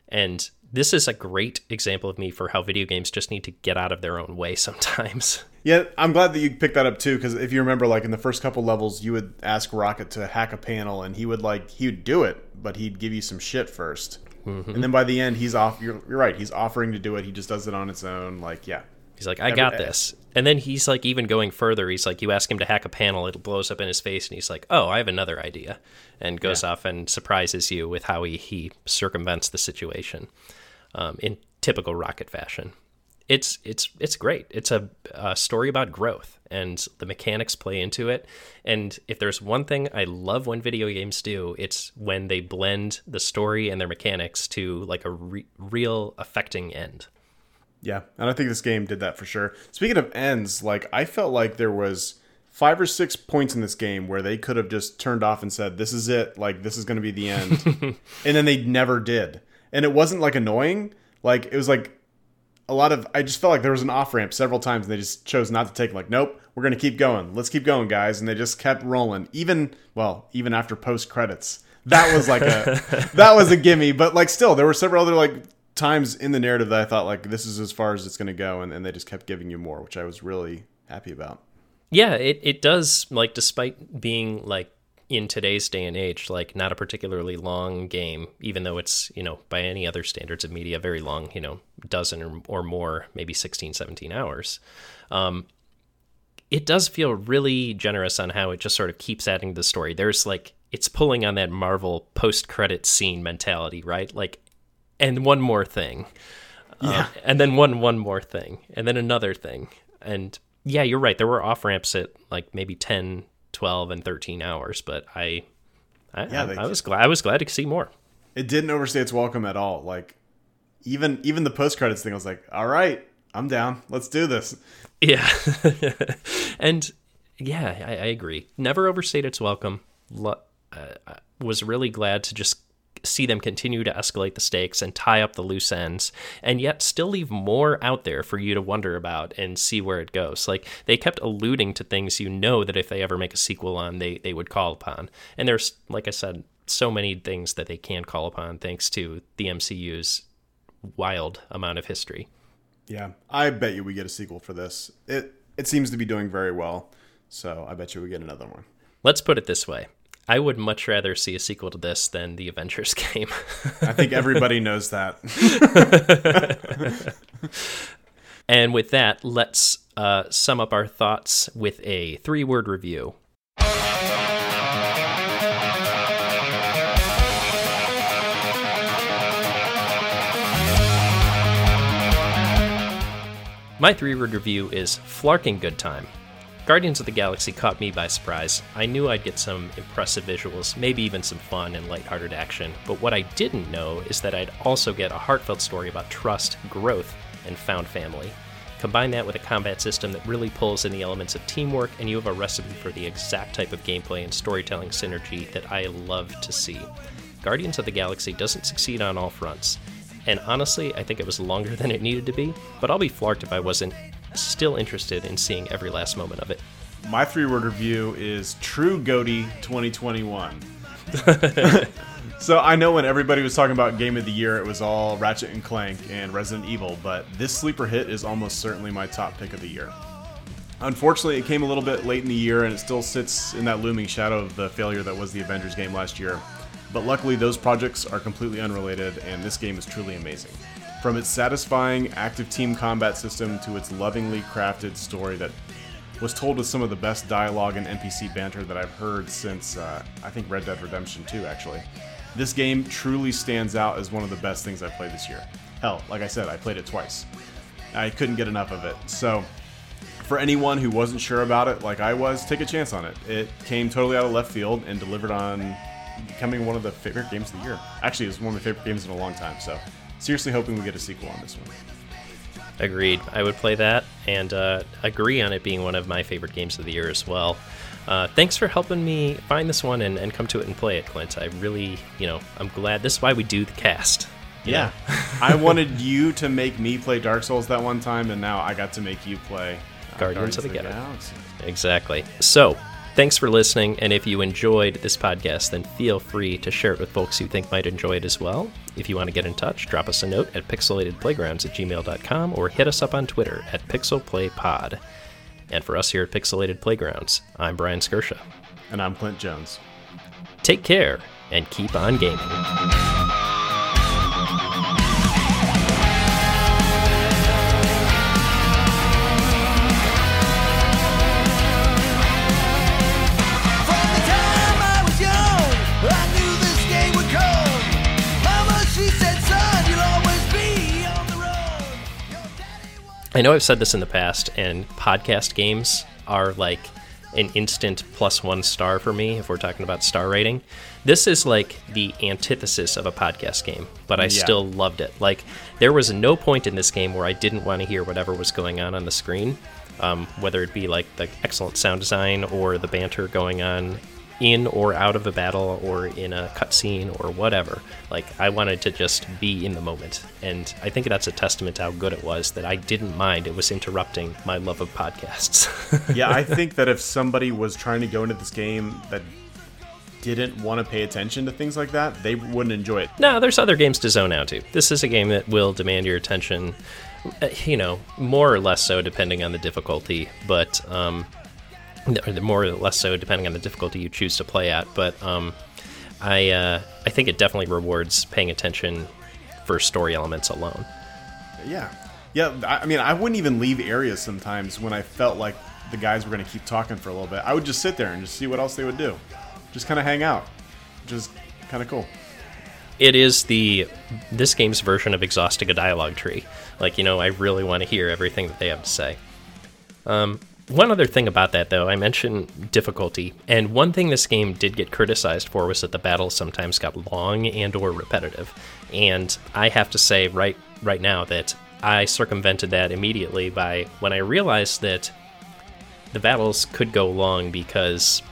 And this is a great example of me for how video games just need to get out of their own way (laughs) sometimes. Yeah, I'm glad that you picked that up too, because if you remember, like in the first couple levels, you would ask Rocket to hack a panel, and he would like he would do it, but he'd give you some shit 1st mm-hmm. and then by the end, he's off. You're, you're right. He's offering to do it. He just does it on its own. Like, yeah, He's like, I got this. And then he's like, even going further, he's like, you ask him to hack a panel, it blows up in his face, and he's like, oh, I have another idea, and goes yeah. off and surprises you with how he, he circumvents the situation um, in typical Rocket fashion. It's it's it's great. It's a, a story about growth, and the mechanics play into it. And if there's one thing I love when video games do, it's when they blend the story and their mechanics to like a re- real affecting end. Yeah, and I think this game did that for sure. Speaking of ends, like I felt like there was five or six points in this game where they could have just turned off and said, "This is it. Like this is going to be the end," (laughs) and then they never did. And it wasn't like annoying. Like it was like a lot of. I just felt like there was an off ramp several times, and they just chose not to take. Like, nope, we're going to keep going. Let's keep going, guys. And they just kept rolling. Even well, even after post credits. That was like a (laughs) that was a gimme, but like still, there were several other like times in the narrative that I thought like this is as far as it's going to go, and, and they just kept giving you more, which I was really happy about. Yeah, it it does like despite being like in today's day and age like not a particularly long game even though it's you know by any other standards of media very long you know dozen or, or more maybe 16 17 hours. Um, it does feel really generous on how it just sort of keeps adding to the story. There's like it's pulling on that marvel post credit scene mentality right? Like and one more thing. Uh, yeah. Uh, and then one one more thing. And then another thing. And yeah, you're right. There were off ramps at like maybe 10, 12 and 13 hours, but I I, yeah, I, I was glad I was glad to see more. It didn't overstay its welcome at all. Like even even the post credits thing I was like, "All right, I'm down. Let's do this." Yeah. (laughs) and yeah, I, I, agree. Never overstayed its welcome. uh, I was really glad to just see them continue to escalate the stakes and tie up the loose ends, and yet still leave more out there for you to wonder about and see where it goes. Like they kept alluding to things you know that if they ever make a sequel on, they they would call upon. And there's, like I said, so many things that they can call upon thanks to the MCU's wild amount of history. Yeah, I bet you we get a sequel for this. It it seems to be doing very well, so I bet you we get another one. Let's put it this way. I would much rather see a sequel to this than the Avengers (laughs) game. I think everybody knows that. (laughs) and with that, let's uh, sum up our thoughts with a three word review. My three word review is Flarking Good Time. Guardians of the Galaxy caught me by surprise. I knew I'd get some impressive visuals, maybe even some fun and lighthearted action, but what I didn't know is that I'd also get a heartfelt story about trust, growth, and found family. Combine that with a combat system that really pulls in the elements of teamwork, and you have a recipe for the exact type of gameplay and storytelling synergy that I love to see. Guardians of the Galaxy doesn't succeed on all fronts, and honestly, I think it was longer (laughs) than it needed to be, but I'll be flarked if I wasn't still interested in seeing every last moment of it. My three word review is True GOTY 2021. (laughs) so I know when everybody was talking about Game of the Year, it was all Ratchet and Clank and Resident Evil, but this sleeper hit is almost certainly my top pick of the year. Unfortunately, it came a little bit late in the year and it still sits in that looming shadow of the failure that was the Avengers game last year. But luckily, those projects are completely unrelated, and this game is truly amazing. From its satisfying active team combat system to its lovingly crafted story that was told with some of the best dialogue and NPC banter that I've heard since, uh, I think, Red Dead Redemption 2, actually. This game truly stands out as one of the best things I've played this year. Hell, like I said, I played it twice. I couldn't get enough of it. So, for anyone who wasn't sure about it, like I was, take a chance on it. It came totally out of left field and delivered on becoming one of the favorite games of the year. Actually, it's one of my favorite games in a long time. So, seriously hoping we get a sequel on this one. Agreed. I would play that and uh, agree on it being one of my favorite games of the year as well. Uh, thanks for helping me find this one and, and come to it and play it, Clint. I really, you know, I'm glad. This is why we do the cast. Yeah. (laughs) I wanted you to make me play Dark Souls that one time, and now I got to make you play uh, Guardians, Guardians, of the, of the Galaxy. Exactly. So, Thanks for listening, and if you enjoyed this podcast, then feel free to share it with folks you think might enjoy it as well. If you want to get in touch, drop us a note at pixelatedplaygrounds at gmail.com or hit us up on Twitter at pixelplaypod. And for us here at Pixelated Playgrounds, I'm Brian Skirsha. And I'm Clint Jones. Take care and keep on gaming. I know I've said this in the past, and podcast games are like an instant plus one star for me if we're talking about star rating. This is like the antithesis of a podcast game, but I yeah. still loved it. Like, there was no point in this game where I didn't want to hear whatever was going on on the screen, um, whether it be like the excellent sound design or the banter going on in or out of a battle or in a cutscene or whatever. Like I wanted to just be in the moment, and I think that's a testament to how good it was that I didn't mind it was interrupting my love of podcasts. (laughs) yeah, I think that if somebody was trying to go into this game that didn't want to pay attention to things like that, they wouldn't enjoy it. No, there's other games to zone out to. This is a game that will demand your attention, uh, you know, more or less so depending on the difficulty, but um, more or less so depending on the difficulty you choose to play at. But um, I uh, I think it definitely rewards paying attention for story elements alone. Yeah, yeah. I mean, I wouldn't even leave areas sometimes when I felt like the guys were going to keep talking for a little bit. I would just sit there and just see what else they would do, just kind of hang out, just kind of cool. It is the this game's version of exhausting a dialogue tree. Like you know, I really want to hear everything that they have to say. Um, one other thing about that, though, I mentioned difficulty, and one thing this game did get criticized for was that the battles sometimes got long and/or repetitive. And I have to say, right right now, that I circumvented that immediately by when I realized that the battles could go long because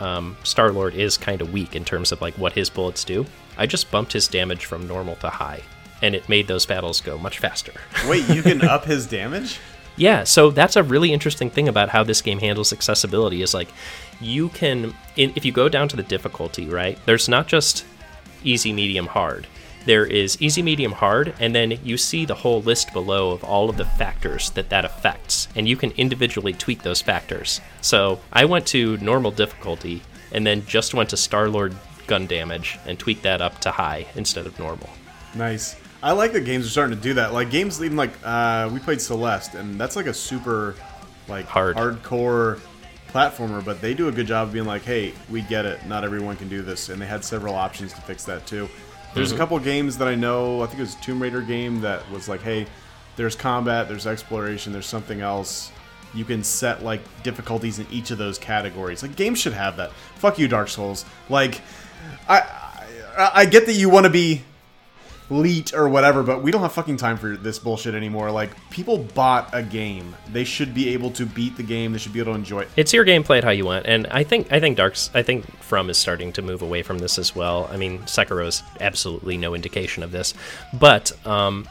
um, Star Lord is kind of weak in terms of like what his bullets do. I just bumped his damage from normal to high, and it made those battles go much faster. Wait, you can up his damage? (laughs) Yeah, so that's a really interesting thing about how this game handles accessibility is like you can if you go down to the difficulty, right? There's not just easy, medium, hard. there is easy, medium, hard, and then you see the whole list below of all of the factors that that affects, and you can individually tweak those factors. So I went to normal difficulty and then just went to Star Lord gun damage and tweaked that up to high instead of normal. Nice. I like that games are starting to do that. Like games even like uh, we played Celeste, and that's like a super like Hard. hardcore platformer, but they do a good job of being like, hey, we get it. Not everyone can do this, and they had several options to fix that too. There's a couple games that I know. I think it was a Tomb Raider game that was like, hey, there's combat, there's exploration, there's something else. You can set like difficulties in each of those categories. Like games should have that. Fuck you, Dark Souls. Like, I I, I get that you want to be leet or whatever, but we don't have fucking time for this bullshit anymore. Like people bought a game, they should be able to beat the game. They should be able to enjoy it. It's your game, play it how you want, and I think I think Dark's I think From is starting to move away from this as well. I mean, Sekiro is absolutely no indication of this, but um,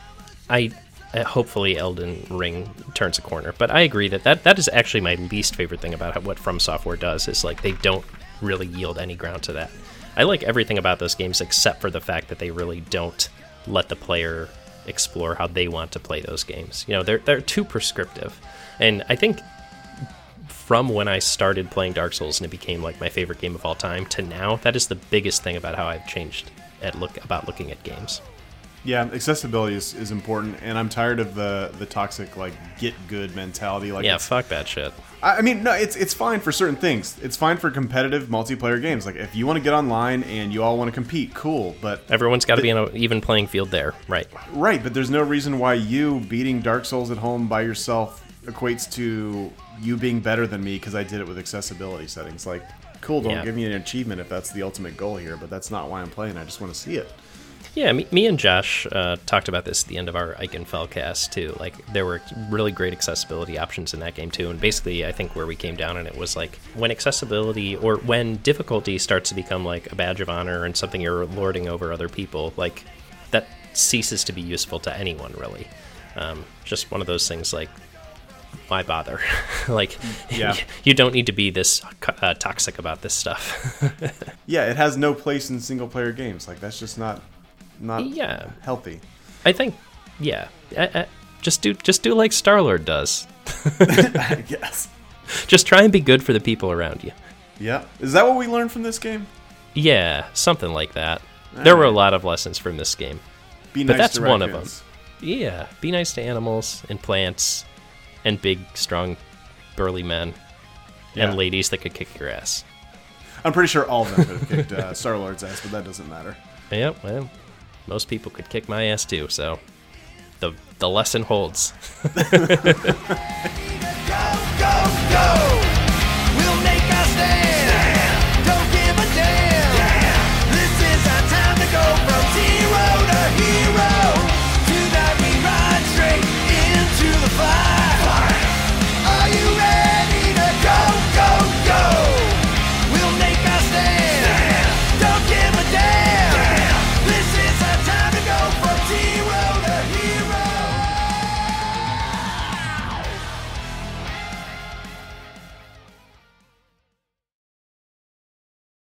I uh, hopefully Elden Ring turns a corner. But I agree that, that that is actually my least favorite thing about what From Software does is like they don't really yield any ground to that. I like everything about those games except for the fact that they really don't let the player explore how they want to play those games. You know, they're they're too prescriptive, and I think from when I started playing Dark Souls and it became like my favorite game of all time to now, that is the biggest thing about how I've changed at look about looking at games. Yeah, accessibility is, is important, and I'm tired of the the toxic like get good mentality. Like Yeah, fuck that shit. I I mean, no, it's it's fine for certain things. It's fine for competitive multiplayer games. Like if you want to get online and you all want to compete, cool. But Everyone's got to be on an even playing field there, right? right, but there's no reason why you beating Dark Souls at home by yourself equates to you being better than me because I did it with accessibility settings. Like, cool, don't Yeah. give me an achievement if that's the ultimate goal here. But that's not why I'm playing. I just want to see it. Yeah, me, me and Josh uh, talked about this at the end of our Ikenfell cast too. Like there were really great accessibility options in that game too, and basically I think where we came down on it was like when accessibility or when difficulty starts to become like a badge of honor and something you're lording over other people, like that ceases to be useful to anyone really. Um, just one of those things like why bother? (laughs) like Yeah. (laughs) you don't need to be this uh, toxic about this stuff. (laughs) Yeah, it has no place in single player games. Like that's just not not yeah. healthy. I think, yeah, I, I, just do just do like Star Lord does. (laughs) (laughs) I guess. Just try and be good for the people around you. Yeah. Is that what we learned from this game? Yeah, something like that. There were a lot of lessons from this game. Be But nice that's to one of them. Yeah, be nice to animals and plants and big, strong, burly men Yeah. and ladies that could kick your ass. I'm pretty sure all of them could have kicked uh, (laughs) Star Lord's ass, but that doesn't matter. Yep, well, most people could kick my ass too, so the the lesson holds. (laughs) (laughs) Go, go, go!